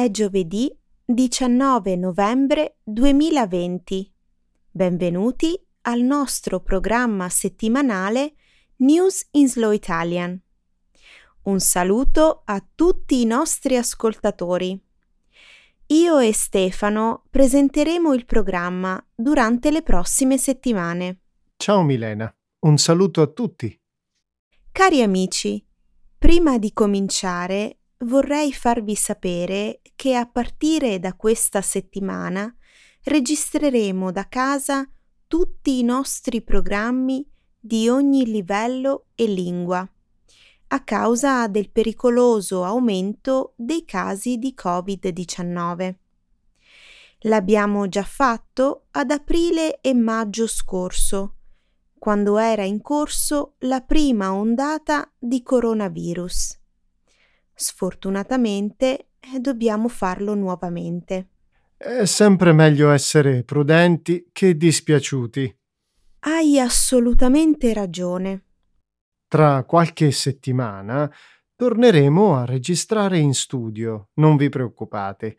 È giovedì 19 novembre 2020. Benvenuti al nostro programma settimanale News in Slow Italian. Un saluto a tutti i nostri ascoltatori. Io e Stefano presenteremo il programma durante le prossime settimane. Ciao Milena, un saluto a tutti. Cari amici, prima di cominciare vorrei farvi sapere che a partire da questa settimana registreremo da casa tutti i nostri programmi di ogni livello e lingua a causa del pericoloso aumento dei casi di Covid-19. L'abbiamo già fatto ad aprile e maggio scorso, quando era in corso la prima ondata di coronavirus. Sfortunatamente eh, dobbiamo farlo nuovamente. È sempre meglio essere prudenti che dispiaciuti. Hai assolutamente ragione. Tra qualche settimana torneremo a registrare in studio, non vi preoccupate.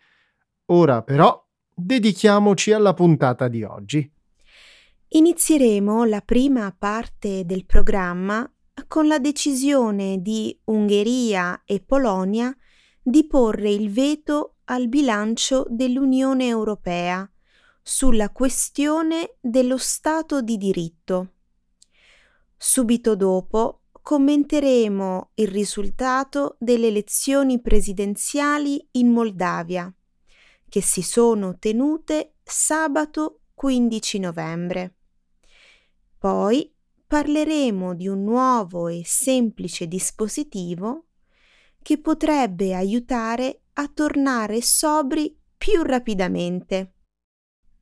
Ora però dedichiamoci alla puntata di oggi. Inizieremo la prima parte del programma con la decisione di Ungheria e Polonia di porre il veto al bilancio dell'Unione Europea sulla questione dello Stato di diritto. Subito dopo commenteremo il risultato delle elezioni presidenziali in Moldavia, che si sono tenute sabato 15 novembre. Poi parleremo di un nuovo e semplice dispositivo che potrebbe aiutare a tornare sobri più rapidamente.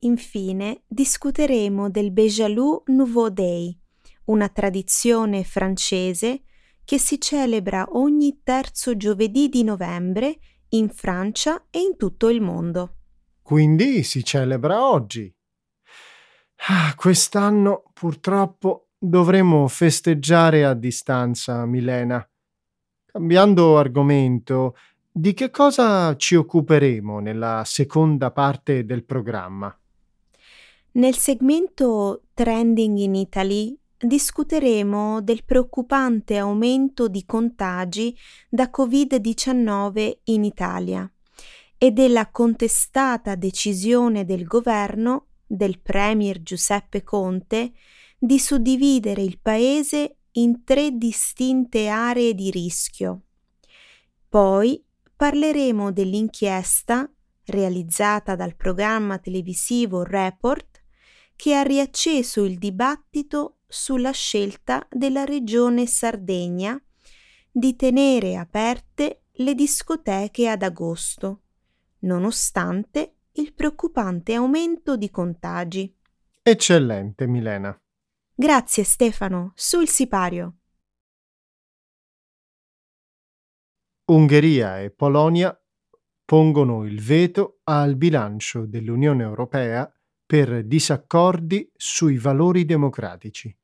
Infine discuteremo del Bejalou Nouveau Day, una tradizione francese che si celebra ogni terzo giovedì di novembre in Francia e in tutto il mondo. Quindi si celebra oggi. Ah, quest'anno purtroppo dovremo festeggiare a distanza, Milena. Cambiando argomento, di che cosa ci occuperemo nella seconda parte del programma? Nel segmento Trending in Italy discuteremo del preoccupante aumento di contagi da Covid-19 in Italia e della contestata decisione del governo del Premier Giuseppe Conte di suddividere il paese in tre distinte aree di rischio. Poi parleremo dell'inchiesta realizzata dal programma televisivo Report che ha riacceso il dibattito sulla scelta della regione Sardegna di tenere aperte le discoteche ad agosto, nonostante il preoccupante aumento di contagi. Eccellente, Milena. Grazie Stefano, sul sipario. Ungheria e Polonia pongono il veto al bilancio dell'Unione Europea per disaccordi sui valori democratici.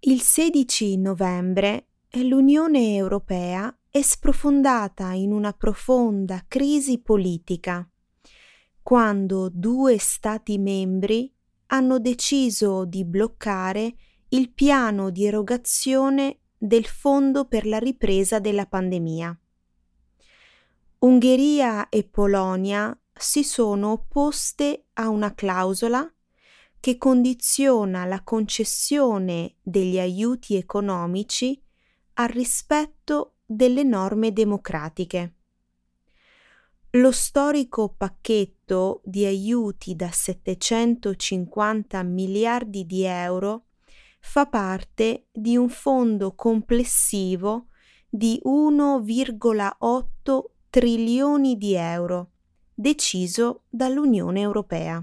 Il 16 novembre l'Unione Europea è sprofondata in una profonda crisi politica quando due Stati membri hanno deciso di bloccare il piano di erogazione del Fondo per la ripresa della pandemia. Ungheria e Polonia si sono opposte a una clausola che condiziona la concessione degli aiuti economici al rispetto delle norme democratiche. Lo storico pacchetto di aiuti da 750 miliardi di euro fa parte di un fondo complessivo di 1,8 trilioni di euro deciso dall'Unione Europea.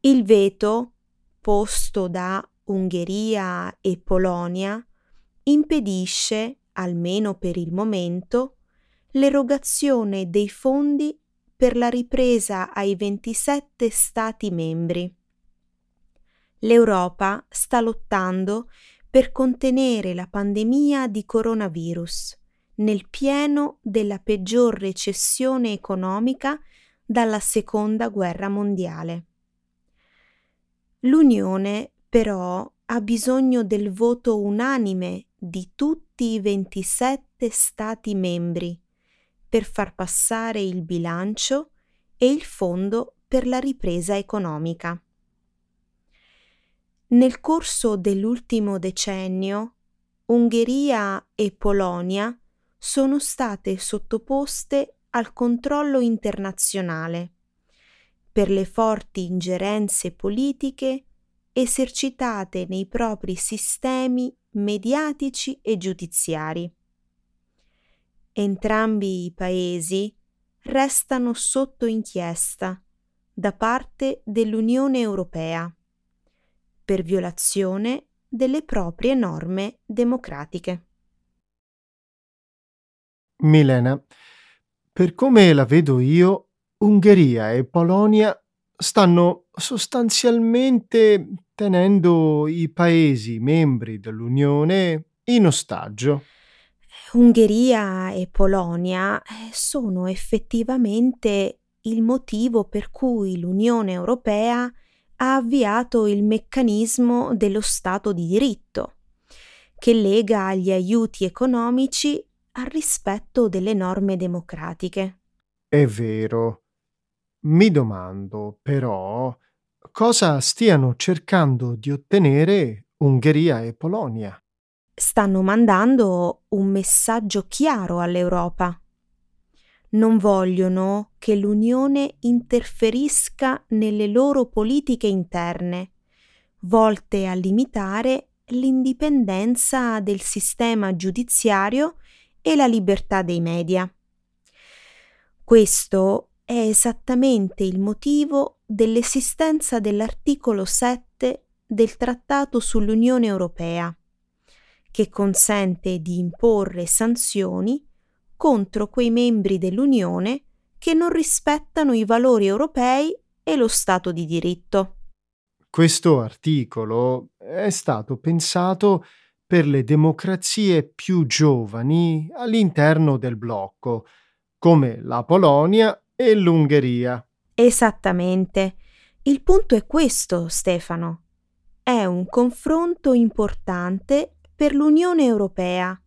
Il veto posto da Ungheria e Polonia impedisce, almeno per il momento, l'erogazione dei fondi per la ripresa ai 27 Stati membri. L'Europa sta lottando per contenere la pandemia di coronavirus, nel pieno della peggior recessione economica dalla seconda guerra mondiale. L'Unione però ha bisogno del voto unanime di tutti i 27 Stati membri per far passare il bilancio e il fondo per la ripresa economica. Nel corso dell'ultimo decennio, Ungheria e Polonia sono state sottoposte al controllo internazionale per le forti ingerenze politiche esercitate nei propri sistemi mediatici e giudiziari. Entrambi i paesi restano sotto inchiesta da parte dell'Unione Europea per violazione delle proprie norme democratiche. Milena, per come la vedo io, Ungheria e Polonia stanno sostanzialmente tenendo i paesi membri dell'Unione in ostaggio. Ungheria e Polonia eh, sono effettivamente il motivo per cui l'Unione Europea ha avviato il meccanismo dello Stato di diritto, che lega gli aiuti economici al rispetto delle norme democratiche. È vero. Mi domando, però, cosa stiano cercando di ottenere Ungheria e Polonia. Stanno mandando un messaggio chiaro all'Europa. Non vogliono che l'Unione interferisca nelle loro politiche interne, volte a limitare l'indipendenza del sistema giudiziario e la libertà dei media. Questo è esattamente il motivo dell'esistenza dell'articolo 7 del Trattato sull'Unione Europea, che consente di imporre sanzioni contro quei membri dell'Unione che non rispettano i valori europei e lo Stato di diritto. Questo articolo è stato pensato per le democrazie più giovani all'interno del blocco, come la Polonia e l'Ungheria. Esattamente. Il punto è questo, Stefano. È un confronto importante per l'Unione Europea,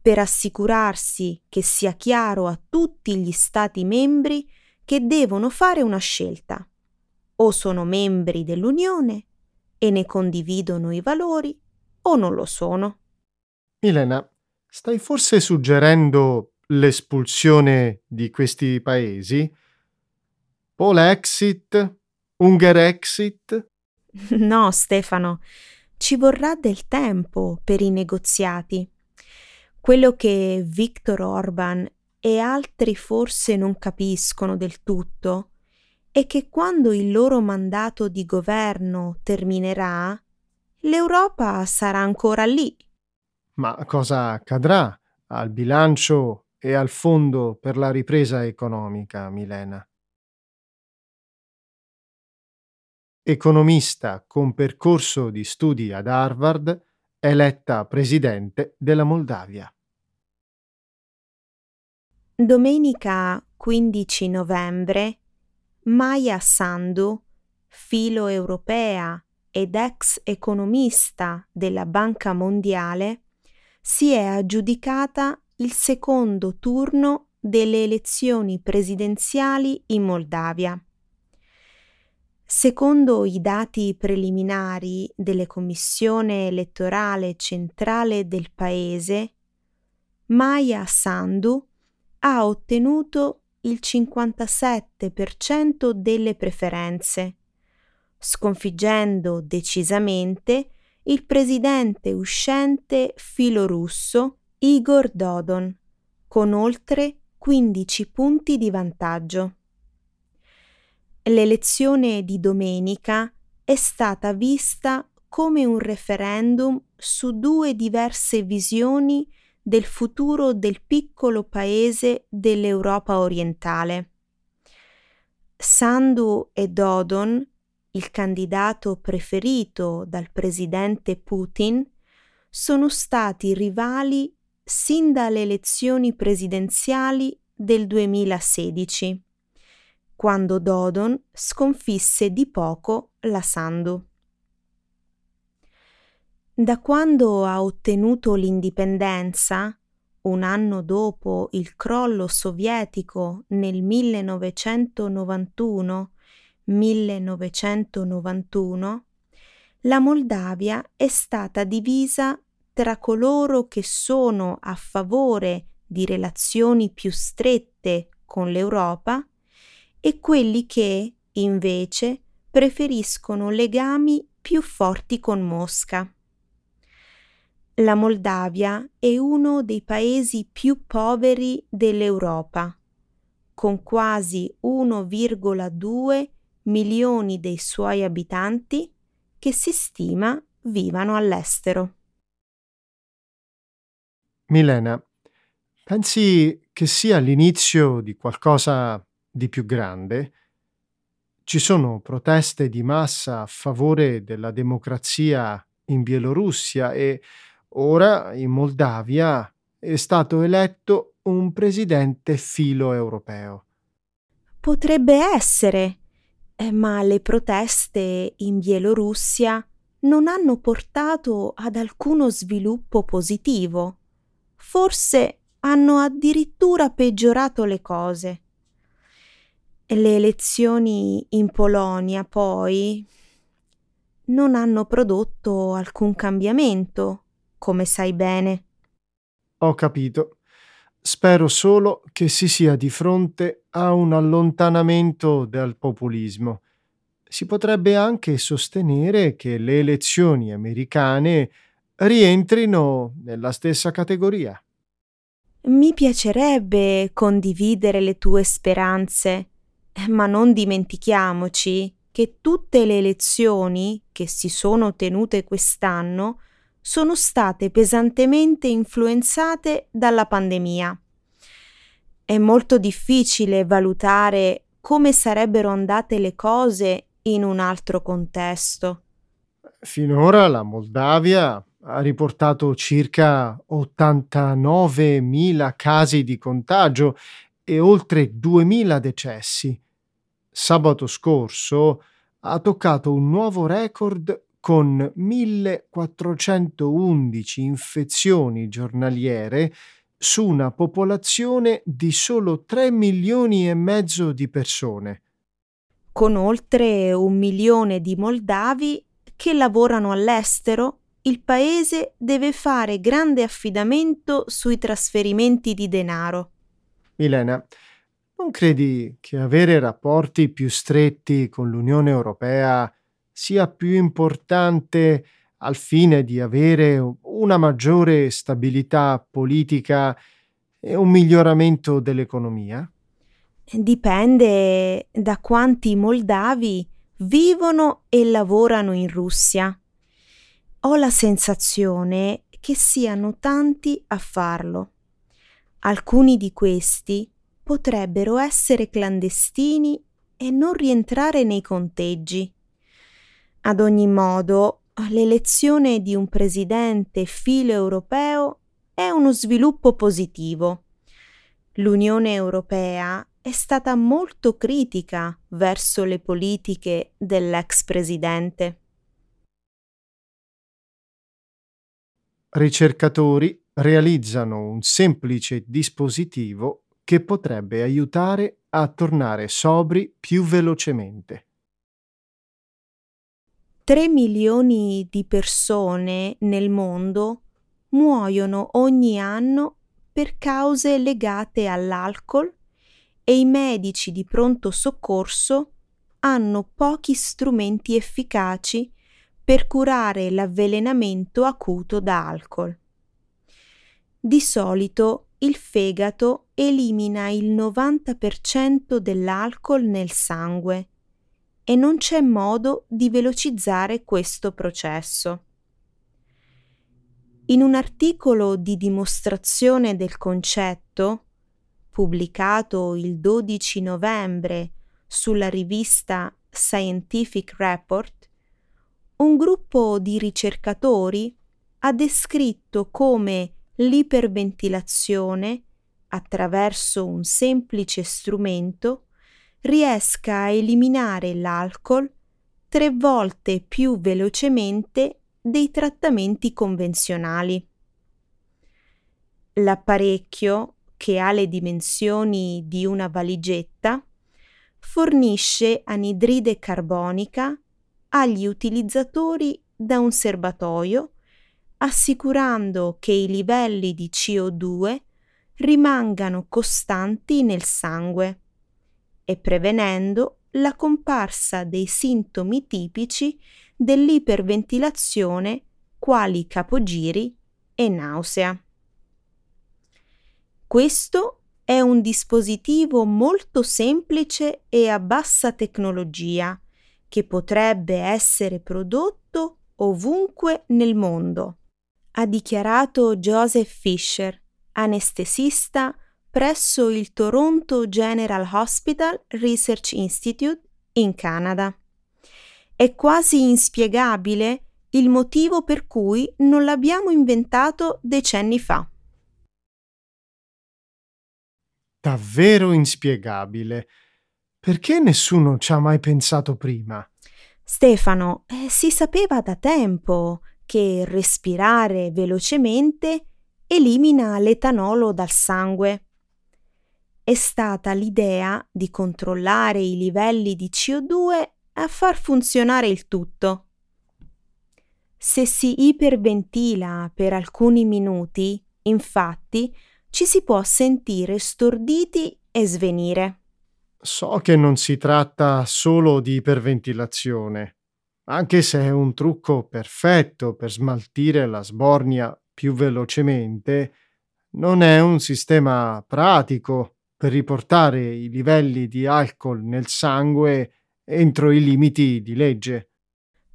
per assicurarsi che sia chiaro a tutti gli Stati membri che devono fare una scelta. O sono membri dell'Unione e ne condividono i valori, o non lo sono. Milena, stai forse suggerendo l'espulsione di questi paesi? Polexit? Ungerexit? No, Stefano, ci vorrà del tempo per i negoziati. Quello che Viktor Orban e altri forse non capiscono del tutto è che quando il loro mandato di governo terminerà, l'Europa sarà ancora lì. Ma cosa accadrà al bilancio e al fondo per la ripresa economica, Milena? Economista con percorso di studi ad Harvard, eletta presidente della Moldavia. Domenica 15 novembre Maya Sandu, filo europea ed ex economista della Banca Mondiale, si è aggiudicata il secondo turno delle elezioni presidenziali in Moldavia. Secondo i dati preliminari della Commissione elettorale centrale del paese, Maya Sandu ha ottenuto il 57% delle preferenze sconfiggendo decisamente il presidente uscente filorusso Igor Dodon, con oltre 15 punti di vantaggio. L'elezione di domenica è stata vista come un referendum su due diverse visioni del futuro del piccolo paese dell'Europa orientale. Sandu e Dodon il candidato preferito dal presidente Putin, sono stati rivali sin dalle elezioni presidenziali del 2016, quando Dodon sconfisse di poco la Sandu. Da quando ha ottenuto l'indipendenza, un anno dopo il crollo sovietico nel 1991-1991, la Moldavia è stata divisa tra coloro che sono a favore di relazioni più strette con l'Europa e quelli che, invece, preferiscono legami più forti con Mosca. La Moldavia è uno dei paesi più poveri dell'Europa, con quasi 1,2 milioni dei suoi abitanti che si stima vivano all'estero. Milena, pensi che sia l'inizio di qualcosa di più grande? Ci sono proteste di massa a favore della democrazia in Bielorussia e ora in Moldavia è stato eletto un presidente filo europeo. Potrebbe essere, eh, ma le proteste in Bielorussia non hanno portato ad alcuno sviluppo positivo. Forse hanno addirittura peggiorato le cose. Le elezioni in Polonia, poi, non hanno prodotto alcun cambiamento, come sai bene. Ho capito. Spero solo che si sia di fronte a un allontanamento dal populismo. Si potrebbe anche sostenere che le elezioni americane rientrino nella stessa categoria. Mi piacerebbe condividere le tue speranze, ma non dimentichiamoci che tutte le elezioni che si sono tenute quest'anno sono state pesantemente influenzate dalla pandemia. È molto difficile valutare come sarebbero andate le cose in un altro contesto. Finora la Moldavia ha riportato circa 89.000 casi di contagio e oltre 2.000 decessi. Sabato scorso ha toccato un nuovo record con 1411 infezioni giornaliere su una popolazione di solo 3 milioni e mezzo di persone. Con oltre un milione di moldavi che lavorano all'estero, il paese deve fare grande affidamento sui trasferimenti di denaro. Milena, non credi che avere rapporti più stretti con l'Unione Europea sia più importante al fine di avere una maggiore stabilità politica e un miglioramento dell'economia? Dipende da quanti moldavi vivono e lavorano in Russia. Ho la sensazione che siano tanti a farlo. Alcuni di questi potrebbero essere clandestini e non rientrare nei conteggi. Ad ogni modo, l'elezione di un presidente filo europeo è uno sviluppo positivo. L'Unione Europea è stata molto critica verso le politiche dell'ex presidente. Ricercatori realizzano un semplice dispositivo che potrebbe aiutare a tornare sobri più velocemente. 3 milioni di persone nel mondo muoiono ogni anno per cause legate all'alcol e i medici di pronto soccorso hanno pochi strumenti efficaci per curare l'avvelenamento acuto da alcol. Di solito il fegato elimina il 90% dell'alcol nel sangue e non c'è modo di velocizzare questo processo. In un articolo di dimostrazione del concetto, pubblicato il 12 novembre sulla rivista Scientific Report, un gruppo di ricercatori ha descritto come l'iperventilazione, attraverso un semplice strumento, riesca a eliminare l'alcol tre volte più velocemente dei trattamenti convenzionali. L'apparecchio, che ha le dimensioni di una valigetta, fornisce anidride carbonica agli utilizzatori da un serbatoio, assicurando che i livelli di CO2 rimangano costanti nel sangue e prevenendo la comparsa dei sintomi tipici dell'iperventilazione quali capogiri e nausea. Questo è un dispositivo molto semplice e a bassa tecnologia che potrebbe essere prodotto ovunque nel mondo, ha dichiarato Joseph Fisher, anestesista presso il Toronto General Hospital Research Institute in Canada. È quasi inspiegabile il motivo per cui non l'abbiamo inventato decenni fa. Davvero inspiegabile. Perché nessuno ci ha mai pensato prima? Stefano, eh, si sapeva da tempo che respirare velocemente elimina l'etanolo dal sangue. È stata l'idea di controllare i livelli di CO2 a far funzionare il tutto. Se si iperventila per alcuni minuti, infatti, ci si può sentire storditi e svenire. So che non si tratta solo di iperventilazione, anche se è un trucco perfetto per smaltire la sbornia più velocemente, non è un sistema pratico per riportare i livelli di alcol nel sangue entro i limiti di legge.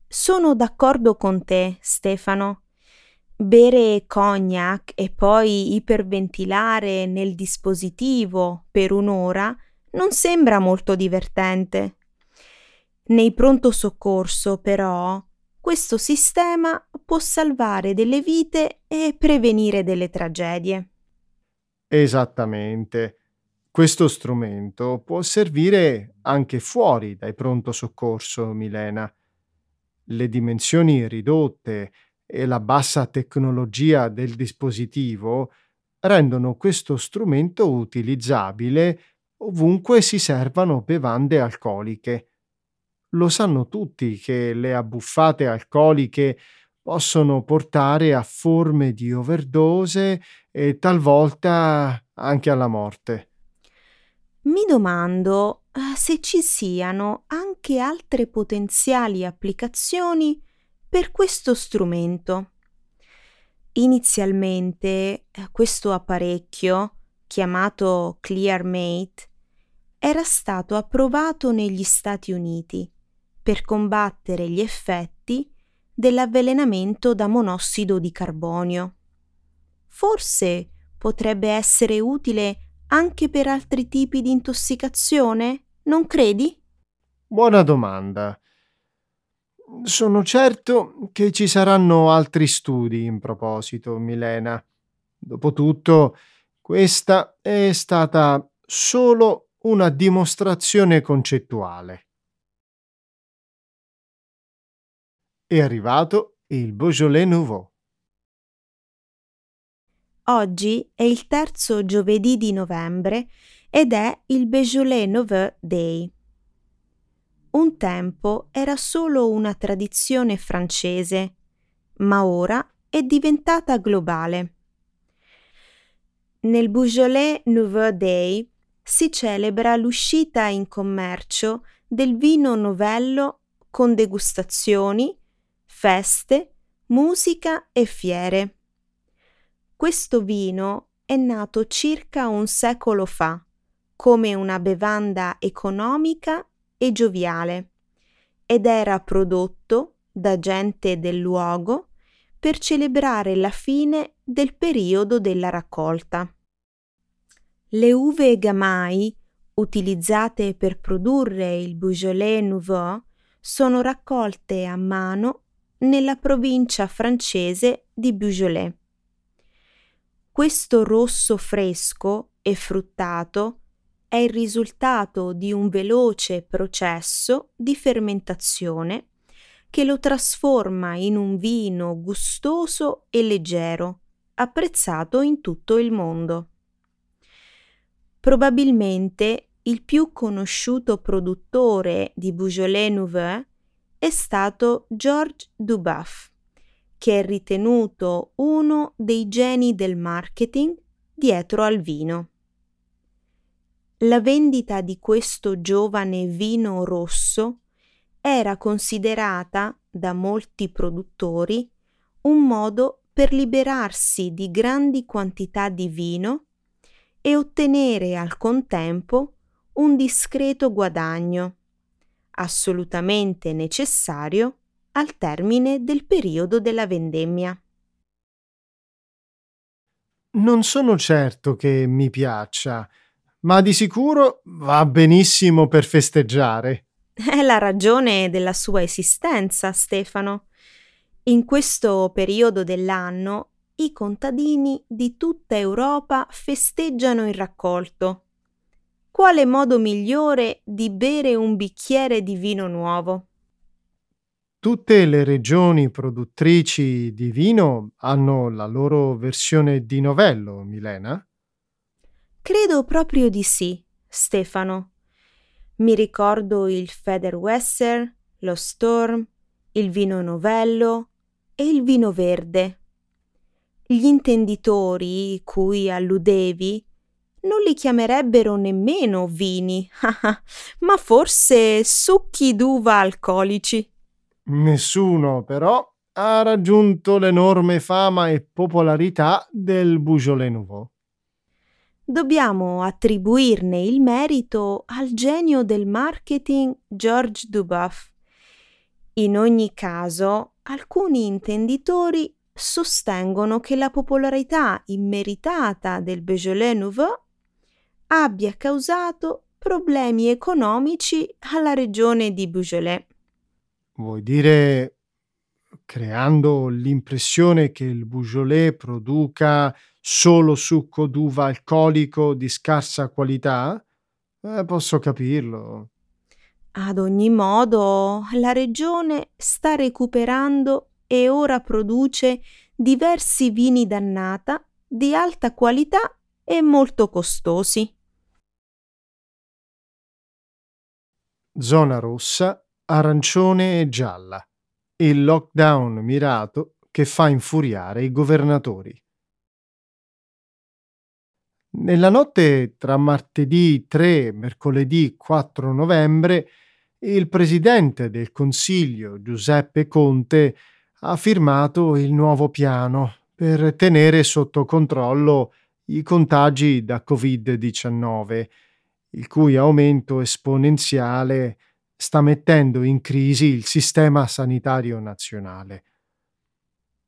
Sono d'accordo con te, Stefano. Bere cognac e poi iperventilare nel dispositivo per un'ora non sembra molto divertente. Nei pronto soccorso, però, questo sistema può salvare delle vite e prevenire delle tragedie. Esattamente. Questo strumento può servire anche fuori dai pronto soccorso, Milena. Le dimensioni ridotte e la bassa tecnologia del dispositivo rendono questo strumento utilizzabile ovunque si servano bevande alcoliche. Lo sanno tutti che le abbuffate alcoliche possono portare a forme di overdose e talvolta anche alla morte. Mi domando eh, se ci siano anche altre potenziali applicazioni per questo strumento. Inizialmente eh, questo apparecchio, chiamato ClearMate, era stato approvato negli Stati Uniti per combattere gli effetti dell'avvelenamento da monossido di carbonio. Forse potrebbe essere utile anche per altri tipi di intossicazione, non credi? Buona domanda. Sono certo che ci saranno altri studi in proposito, Milena. Dopotutto, questa è stata solo una dimostrazione concettuale. È arrivato il Beaujolais Nouveau. Oggi è il terzo giovedì di novembre ed è il Beaujolais Nouveau Day. Un tempo era solo una tradizione francese, ma ora è diventata globale. Nel Beaujolais Nouveau Day si celebra l'uscita in commercio del vino novello con degustazioni, feste, musica e fiere. Questo vino è nato circa un secolo fa come una bevanda economica e gioviale ed era prodotto da gente del luogo per celebrare la fine del periodo della raccolta. Le uve gamai, utilizzate per produrre il Beaujolais Nouveau, sono raccolte a mano nella provincia francese di Beaujolais. Questo rosso fresco e fruttato è il risultato di un veloce processo di fermentazione che lo trasforma in un vino gustoso e leggero, apprezzato in tutto il mondo. Probabilmente il più conosciuto produttore di Beaujolais Nouveau è stato Georges Duboff, che è ritenuto uno dei geni del marketing dietro al vino. La vendita di questo giovane vino rosso era considerata da molti produttori un modo per liberarsi di grandi quantità di vino e ottenere al contempo un discreto guadagno, assolutamente necessario al termine del periodo della vendemmia. Non sono certo che mi piaccia, ma di sicuro va benissimo per festeggiare. È la ragione della sua esistenza, Stefano. In questo periodo dell'anno i contadini di tutta Europa festeggiano il raccolto. Quale modo migliore di bere un bicchiere di vino nuovo? Tutte le regioni produttrici di vino hanno la loro versione di novello, Milena? Credo proprio di sì, Stefano. Mi ricordo il Federwesser, lo Storm, il vino novello e il vino verde. Gli intenditori cui alludevi non li chiamerebbero nemmeno vini, ma forse succhi d'uva alcolici. Nessuno, però, ha raggiunto l'enorme fama e popolarità del Beaujolais Nouveau. Dobbiamo attribuirne il merito al genio del marketing George Duboff. In ogni caso, alcuni intenditori sostengono che la popolarità immeritata del Beaujolais Nouveau abbia causato problemi economici alla regione di Beaujolais. Vuoi dire creando l'impressione che il Beaujolais produca solo succo d'uva alcolico di scarsa qualità? Eh, posso capirlo. Ad ogni modo, la regione sta recuperando e ora produce diversi vini d'annata di alta qualità e molto costosi. Zona rossa, arancione e gialla. Il lockdown mirato che fa infuriare i governatori. Nella notte tra martedì 3 e mercoledì 4 novembre, il presidente del Consiglio Giuseppe Conte ha firmato il nuovo piano per tenere sotto controllo i contagi da Covid-19, il cui aumento esponenziale sta mettendo in crisi il sistema sanitario nazionale.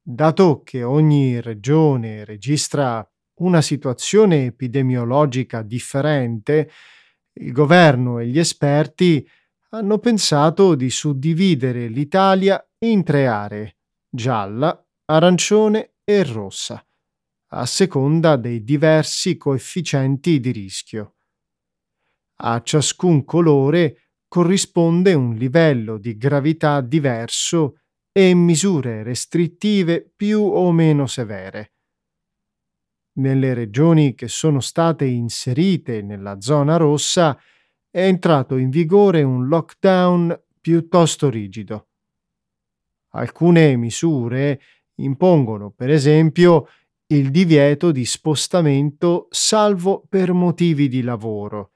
Dato che ogni regione registra una situazione epidemiologica differente, il governo e gli esperti hanno pensato di suddividere l'Italia in tre aree gialla, arancione e rossa, a seconda dei diversi coefficienti di rischio. A ciascun colore corrisponde un livello di gravità diverso e misure restrittive più o meno severe. Nelle regioni che sono state inserite nella zona rossa è entrato in vigore un lockdown piuttosto rigido. Alcune misure impongono, per esempio, il divieto di spostamento salvo per motivi di lavoro,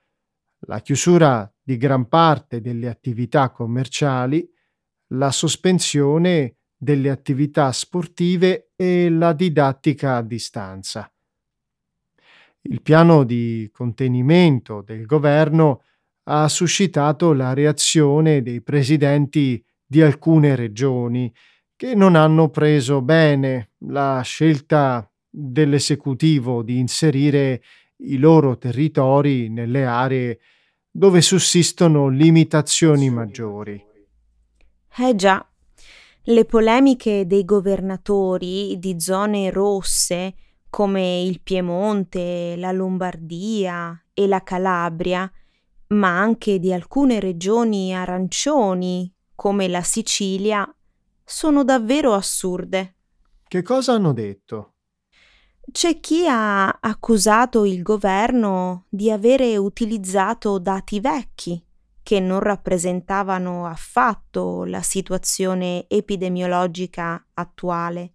la chiusura di gran parte delle attività commerciali, la sospensione delle attività sportive e la didattica a distanza. Il piano di contenimento del governo ha suscitato la reazione dei presidenti di alcune regioni che non hanno preso bene la scelta dell'esecutivo di inserire i loro territori nelle aree dove sussistono limitazioni maggiori. Eh già, le polemiche dei governatori di zone rosse come il Piemonte, la Lombardia e la Calabria, ma anche di alcune regioni arancioni, come la Sicilia, sono davvero assurde. Che cosa hanno detto? C'è chi ha accusato il governo di avere utilizzato dati vecchi che non rappresentavano affatto la situazione epidemiologica attuale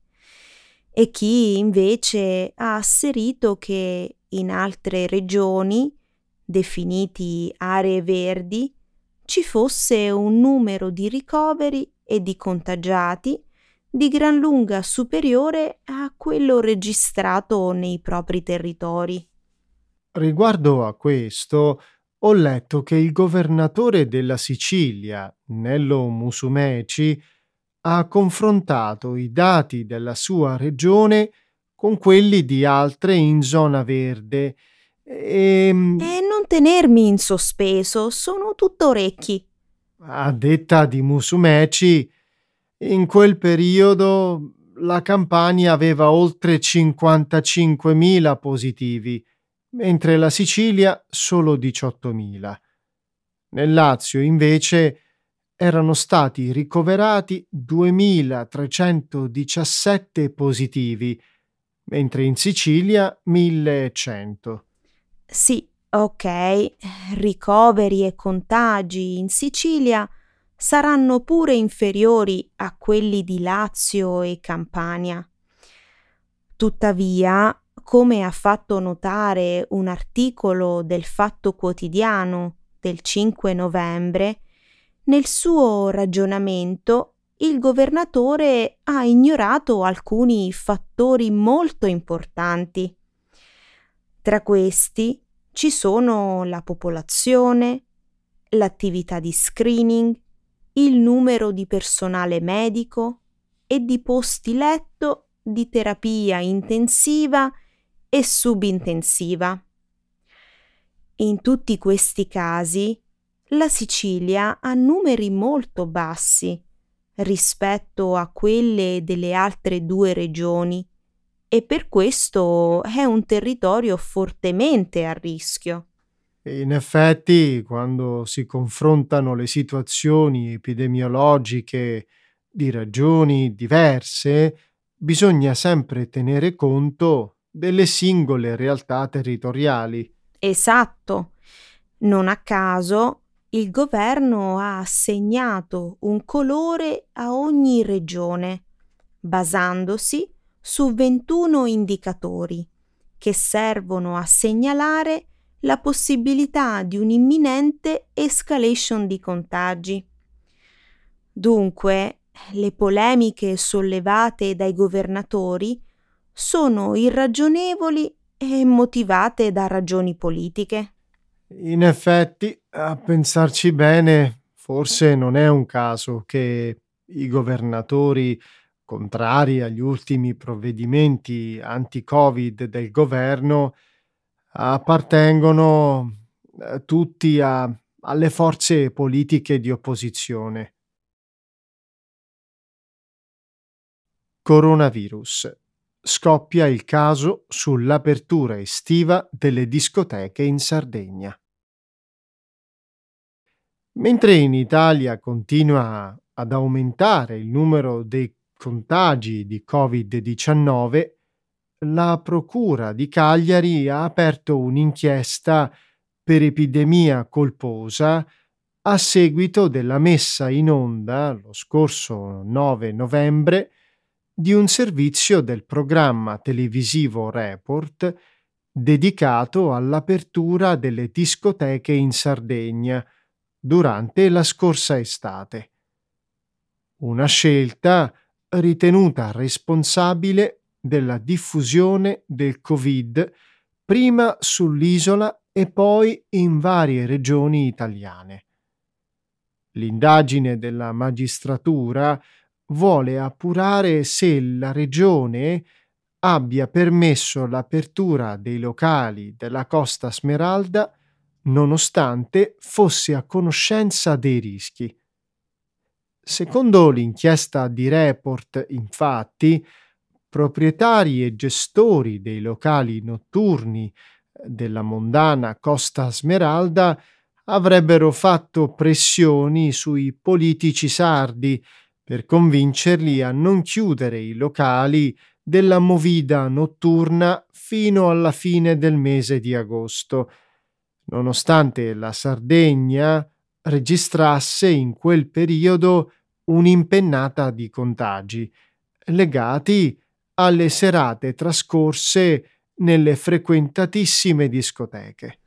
e chi invece ha asserito che in altre regioni, definiti aree verdi, ci fosse un numero di ricoveri e di contagiati di gran lunga superiore a quello registrato nei propri territori. Riguardo a questo, ho letto che il governatore della Sicilia, Nello Musumeci, ha confrontato i dati della sua regione con quelli di altre in zona verde e... Ehm, e non tenermi in sospeso, sono tutto orecchi. A detta di Musumeci, in quel periodo la Campania aveva oltre 55.000 positivi, mentre la Sicilia solo 18.000. Nel Lazio, invece, erano stati ricoverati 2.317 positivi, mentre in Sicilia 1.100. Sì, ok, ricoveri e contagi in Sicilia saranno pure inferiori a quelli di Lazio e Campania. Tuttavia, come ha fatto notare un articolo del Fatto Quotidiano del 5 novembre, nel suo ragionamento il governatore ha ignorato alcuni fattori molto importanti. Tra questi ci sono la popolazione, l'attività di screening, il numero di personale medico e di posti letto di terapia intensiva e subintensiva. In tutti questi casi la Sicilia ha numeri molto bassi rispetto a quelle delle altre due regioni e per questo è un territorio fortemente a rischio. In effetti, quando si confrontano le situazioni epidemiologiche di ragioni diverse, bisogna sempre tenere conto delle singole realtà territoriali. Esatto. Non a caso il governo ha assegnato un colore a ogni regione, basandosi su 21 indicatori che servono a segnalare la possibilità di un'imminente escalation di contagi. Dunque, le polemiche sollevate dai governatori sono irragionevoli e motivate da ragioni politiche. In effetti, a pensarci bene, forse non è un caso che i governatori, contrari agli ultimi provvedimenti anti-Covid del governo, appartengono eh, tutti a, alle forze politiche di opposizione. Coronavirus. Scoppia il caso sull'apertura estiva delle discoteche in Sardegna. Mentre in Italia continua ad aumentare il numero dei contagi di Covid-19, la Procura di Cagliari ha aperto un'inchiesta per epidemia colposa a seguito della messa in onda lo scorso 9 novembre di un servizio del programma televisivo Report dedicato all'apertura delle discoteche in Sardegna durante la scorsa estate. Una scelta ritenuta responsabile della diffusione del Covid prima sull'isola e poi in varie regioni italiane. L'indagine della magistratura vuole appurare se la regione abbia permesso l'apertura dei locali della Costa Smeralda nonostante fosse a conoscenza dei rischi. Secondo l'inchiesta di Report, infatti, proprietari e gestori dei locali notturni eh, della mondana Costa Smeralda avrebbero fatto pressioni sui politici sardi per convincerli a non chiudere i locali della movida notturna fino alla fine del mese di agosto, nonostante la Sardegna registrasse in quel periodo un'impennata di contagi legati alle serate trascorse nelle frequentatissime discoteche.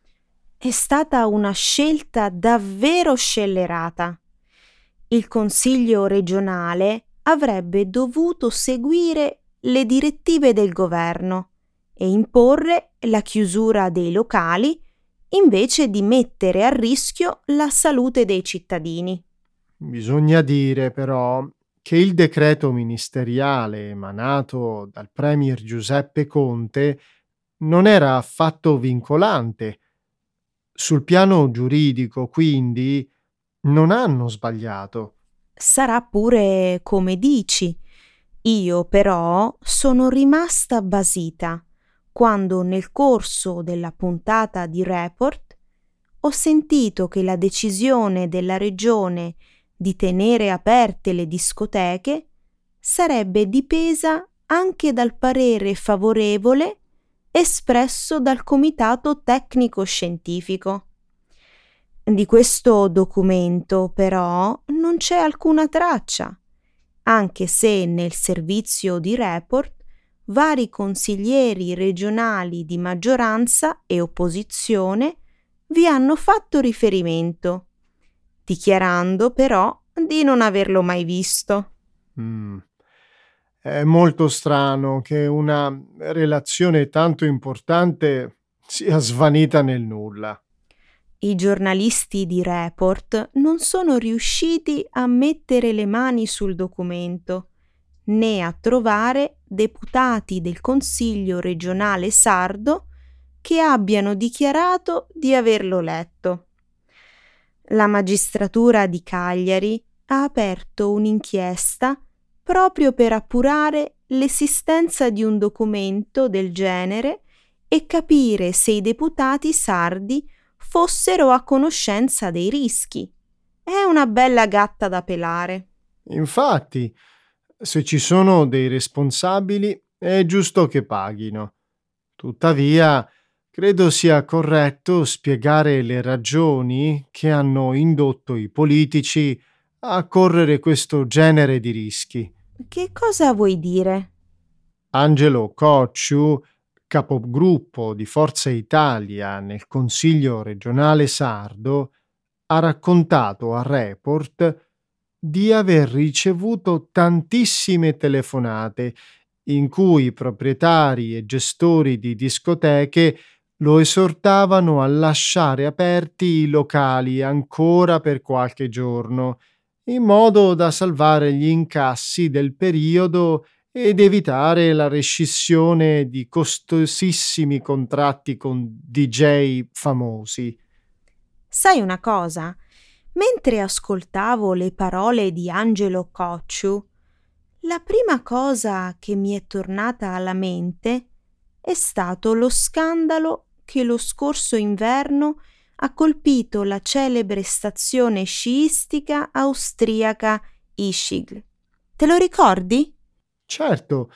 È stata una scelta davvero scellerata. Il Consiglio regionale avrebbe dovuto seguire le direttive del governo e imporre la chiusura dei locali invece di mettere a rischio la salute dei cittadini. Bisogna dire però che il decreto ministeriale emanato dal Premier Giuseppe Conte non era affatto vincolante. Sul piano giuridico, quindi, non hanno sbagliato. Sarà pure come dici. Io però sono rimasta basita quando nel corso della puntata di Report ho sentito che la decisione della regione di tenere aperte le discoteche sarebbe dipesa anche dal parere favorevole espresso dal Comitato Tecnico Scientifico. Di questo documento però non c'è alcuna traccia, anche se nel servizio di report vari consiglieri regionali di maggioranza e opposizione vi hanno fatto riferimento dichiarando però di non averlo mai visto. Mm. È molto strano che una relazione tanto importante sia svanita nel nulla. I giornalisti di Report non sono riusciti a mettere le mani sul documento né a trovare deputati del Consiglio regionale sardo che abbiano dichiarato di averlo letto. La magistratura di Cagliari ha aperto un'inchiesta proprio per appurare l'esistenza di un documento del genere e capire se i deputati sardi fossero a conoscenza dei rischi. È una bella gatta da pelare. Infatti, se ci sono dei responsabili, è giusto che paghino. Tuttavia, Credo sia corretto spiegare le ragioni che hanno indotto i politici a correre questo genere di rischi. Che cosa vuoi dire? Angelo Cocciu, capogruppo di Forza Italia nel Consiglio regionale sardo, ha raccontato a Report di aver ricevuto tantissime telefonate in cui proprietari e gestori di discoteche lo esortavano a lasciare aperti i locali ancora per qualche giorno, in modo da salvare gli incassi del periodo ed evitare la rescissione di costosissimi contratti con DJ famosi. Sai una cosa? Mentre ascoltavo le parole di Angelo Cocciu, la prima cosa che mi è tornata alla mente è stato lo scandalo che lo scorso inverno ha colpito la celebre stazione sciistica austriaca Ischgl. Te lo ricordi? Certo.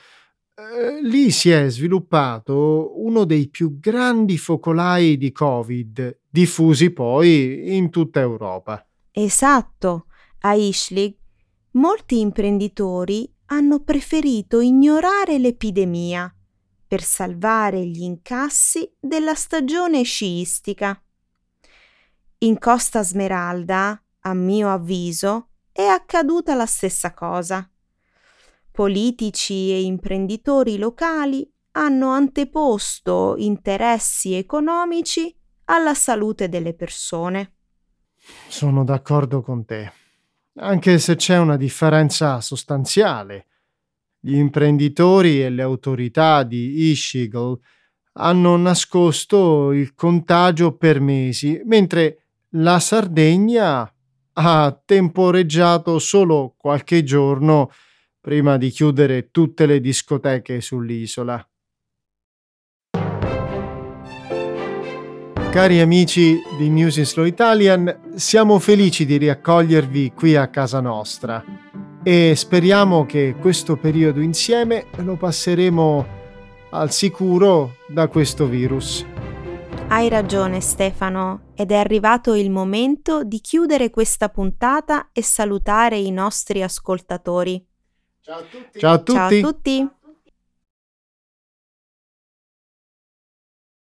Eh, lì si è sviluppato uno dei più grandi focolai di Covid, diffusi poi in tutta Europa. Esatto. A Ischgl molti imprenditori hanno preferito ignorare l'epidemia per salvare gli incassi della stagione sciistica. In Costa Smeralda, a mio avviso, è accaduta la stessa cosa. Politici e imprenditori locali hanno anteposto interessi economici alla salute delle persone. Sono d'accordo con te, anche se c'è una differenza sostanziale gli imprenditori e le autorità di Ischgl hanno nascosto il contagio per mesi, mentre la Sardegna ha temporeggiato solo qualche giorno prima di chiudere tutte le discoteche sull'isola. Cari amici di News in Slow Italian, siamo felici di riaccogliervi qui a casa nostra e speriamo che questo periodo insieme lo passeremo al sicuro da questo virus. Hai ragione Stefano, ed è arrivato il momento di chiudere questa puntata e salutare i nostri ascoltatori. Ciao a tutti. Ciao a tutti. Ciao a tutti.